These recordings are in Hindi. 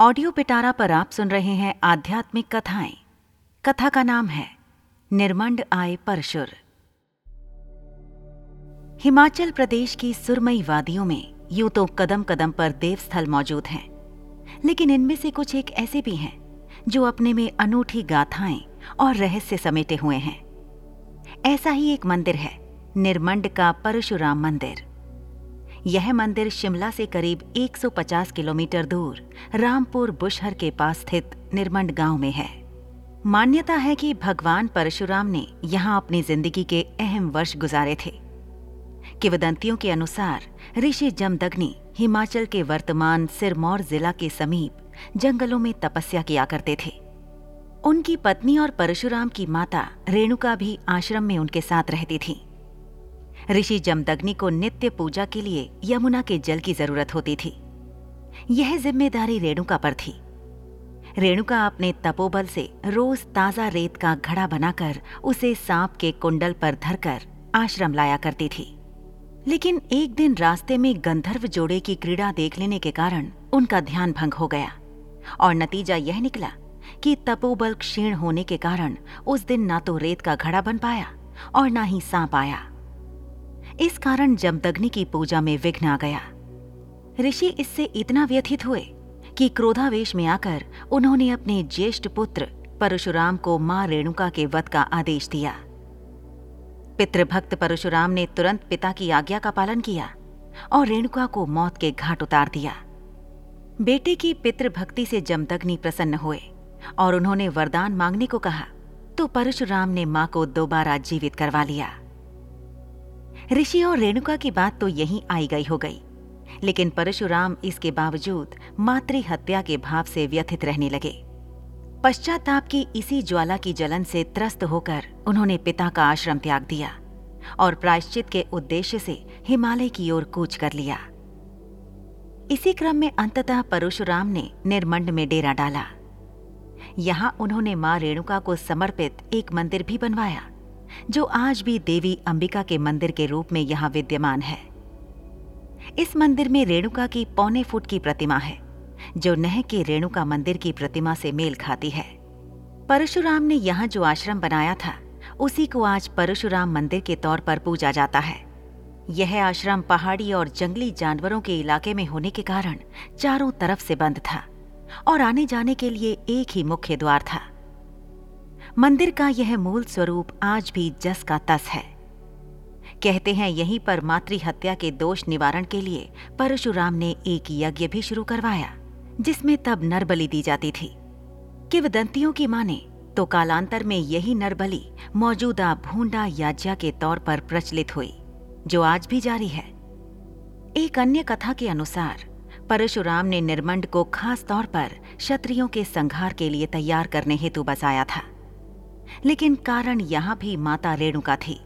ऑडियो पिटारा पर आप सुन रहे हैं आध्यात्मिक कथाएँ। कथा का नाम है, निर्मंड आए परशुर। हिमाचल प्रदेश की सुरमई वादियों में यूँ तो कदम कदम पर देवस्थल मौजूद हैं। लेकिन इनमें से कुछ एक ऐसे भी हैं, जो अपने में अनूठी गाथाएँ और रहस्य समेटे हुए हैं। ऐसा ही एक मंदिर है, निर्मंड का परशुराम मंदिर। यह मंदिर शिमला से करीब 150 किलोमीटर दूर, रामपुर बुशहर के पास स्थित निर्मंड गाँव में है। मान्यता है कि भगवान परशुराम ने यहाँ अपनी ज़िंदगी के अहम वर्ष गुजारे थे। किवदंतियों के अनुसार, ऋषि जमदग्नि हिमाचल के वर्तमान सिरमौर जिला के समीप जंगलों में तपस्या किया करते थे। उनकी पत्नी और परशुराम की माता रेणुका भी आश्रम में उनके साथ रहती थी। ऋषि जमदग्नि को नित्य पूजा के लिए यमुना के जल की ज़रूरत होती थी। यह ज़िम्मेदारी रेणुका पर थी। रेणुका अपने तपोबल से रोज ताज़ा रेत का घड़ा बनाकर उसे सांप के कुंडल पर धरकर आश्रम लाया करती थी। लेकिन एक दिन रास्ते में गंधर्व जोड़े की क्रीड़ा देख लेने के कारण उनका ध्यान भंग हो गया और नतीजा यह निकला कि तपोबल क्षीण होने के कारण उस दिन ना तो रेत का घड़ा बन पाया और ना ही सांप आया। इस कारण जमदग्नि की पूजा में विघ्न आ गया। ऋषि इससे इतना व्यथित हुए कि क्रोधावेश में आकर उन्होंने अपने ज्येष्ठ पुत्र परशुराम को माँ रेणुका के वध का आदेश दिया। पितृभक्त परशुराम ने तुरंत पिता की आज्ञा का पालन किया और रेणुका को मौत के घाट उतार दिया। बेटे की पितृभक्ति से जमदग्नि प्रसन्न हुए और उन्होंने वरदान मांगने को कहा तो परशुराम ने माँ को दोबारा जीवित करवा लिया। ऋषि और रेणुका की बात तो यहीं आई गई हो गई। लेकिन परशुराम इसके बावजूद मातृ हत्या के भाव से व्यथित रहने लगे। पश्चाताप की इसी ज्वाला की जलन से त्रस्त होकर उन्होंने पिता का आश्रम त्याग दिया और प्रायश्चित के उद्देश्य से हिमालय की ओर कूच कर लिया। इसी क्रम में अंततः परशुराम ने निर्मंड में डेरा डाला। यहाँ उन्होंने माँ रेणुका को समर्पित एक मंदिर भी बनवाया। जो आज भी देवी अंबिका के मंदिर के रूप में यहाँ विद्यमान है। इस मंदिर में रेणुका की पौने फुट की प्रतिमा है, जो नह के रेणुका मंदिर की प्रतिमा से मेल खाती है। परशुराम ने यहाँ जो आश्रम बनाया था, उसी को आज परशुराम मंदिर के तौर पर पूजा जाता है। यह आश्रम पहाड़ी और जंगली जानवरों के इलाके में होने के कारण चारों तरफ़ से बंद था और आने जाने के लिए एक ही मुख्य द्वार था। मंदिर का यह मूल स्वरूप आज भी जस का तस है। कहते हैं यहीं पर मातृ हत्या के दोष निवारण के लिए परशुराम ने एक यज्ञ भी शुरू करवाया, जिसमें तब नरबली दी जाती थी। किवदंतियों की माने तो कालांतर में यही नरबली मौजूदा भूडा याज्ञा के तौर पर प्रचलित हुई, जो आज भी जारी है। एक अन्य कथा के अनुसार, परशुराम ने निर्मंड को खास तौर पर क्षत्रियों के संघार के लिए तैयार करने हेतु बसाया था। लेकिन कारण यहाँ भी माता रेणुका थी।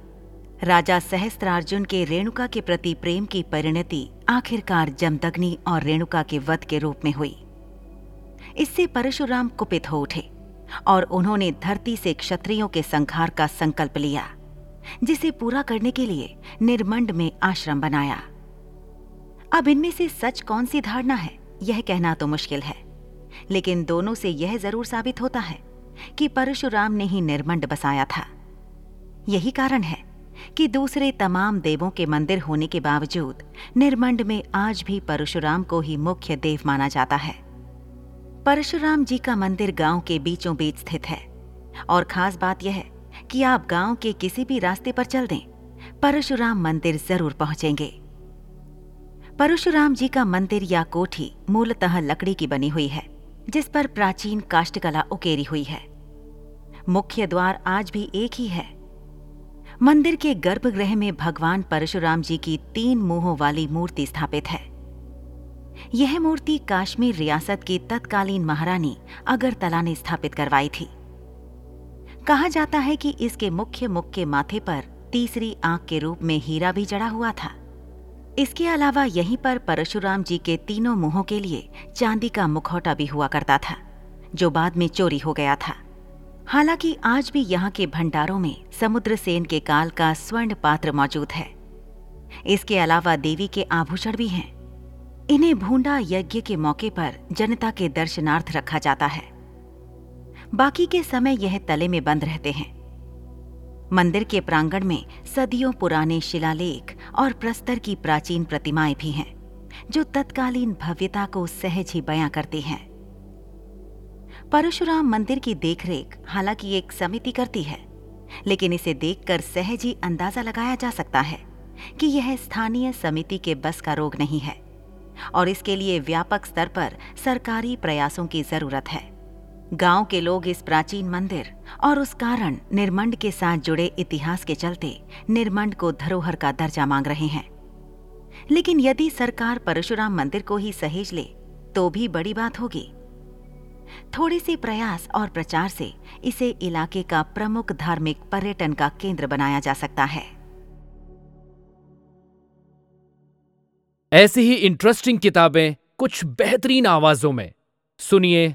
राजा सहस्त्रार्जुन के रेणुका के प्रति प्रेम की परिणति आखिरकार जमदग्नि और रेणुका के वध के रूप में हुई। इससे परशुराम कुपित हो उठे और उन्होंने धरती से क्षत्रियों के संघार का संकल्प लिया, जिसे पूरा करने के लिए निर्मंड में आश्रम बनाया। अब इनमें से सच कौन सी धारणा है, यह कहना तो मुश्किल है, लेकिन दोनों से यह ज़रूर साबित होता है कि परशुराम ने ही निर्मंड बसाया था। यही कारण है कि दूसरे तमाम देवों के मंदिर होने के बावजूद निर्मंड में आज भी परशुराम को ही मुख्य देव माना जाता है। परशुराम जी का मंदिर गाँव के बीचों बीच स्थित है और खास बात यह है कि आप गाँव के किसी भी रास्ते पर चल दें, परशुराम मंदिर ज़रूर पहुँचेंगे। परशुराम जी का मंदिर या कोठी मूलतः लकड़ी की बनी हुई है। जिस पर प्राचीन काष्ठकला उकेरी हुई है। मुख्य द्वार आज भी एक ही है। मंदिर के गर्भगृह में भगवान परशुराम जी की तीन मुंहों वाली मूर्ति स्थापित है। यह मूर्ति काश्मीर रियासत की तत्कालीन महारानी अगरतला ने स्थापित करवाई थी। कहा जाता है कि इसके मुख्य मुख के माथे पर तीसरी आँख के रूप में हीरा भी जड़ा हुआ था। इसके अलावा यहीं पर परशुराम जी के तीनों मुंहों के लिए चांदी का मुखौटा भी हुआ करता था, जो बाद में चोरी हो गया था। हालाँकि आज भी यहाँ के भंडारों में समुद्र सेन के काल का स्वर्ण पात्र मौजूद है। इसके अलावा देवी के आभूषण भी हैं। इन्हें भूडा यज्ञ के मौके पर जनता के दर्शनार्थ रखा जाता है। बाकी के समय यह तले में बंद रहते हैं। मंदिर के प्रांगण में सदियों पुराने शिलालेख और प्रस्तर की प्राचीन प्रतिमाएँ भी हैं, जो तत्कालीन भव्यता को सहज ही बयां करती हैं। परशुराम मंदिर की देखरेख हालाँकि एक समिति करती है, लेकिन इसे देखकर सहज ही अंदाज़ा लगाया जा सकता है कि यह स्थानीय समिति के बस का रोग नहीं है, और इसके लिए व्यापक स्तर पर सरकारी प्रयासों की ज़रूरत है। गाँव के लोग इस प्राचीन मंदिर और उस कारण निर्मंड के साथ जुड़े इतिहास के चलते निर्मंड को धरोहर का दर्जा मांग रहे हैं। लेकिन यदि सरकार परशुराम मंदिर को ही सहेज ले तो भी बड़ी बात होगी। थोड़े से प्रयास और प्रचार से इसे इलाके का प्रमुख धार्मिक पर्यटन का केंद्र बनाया जा सकता है। ऐसी ही इंटरेस्टिंग किताबें कुछ बेहतरीन आवाजों में। सुनिए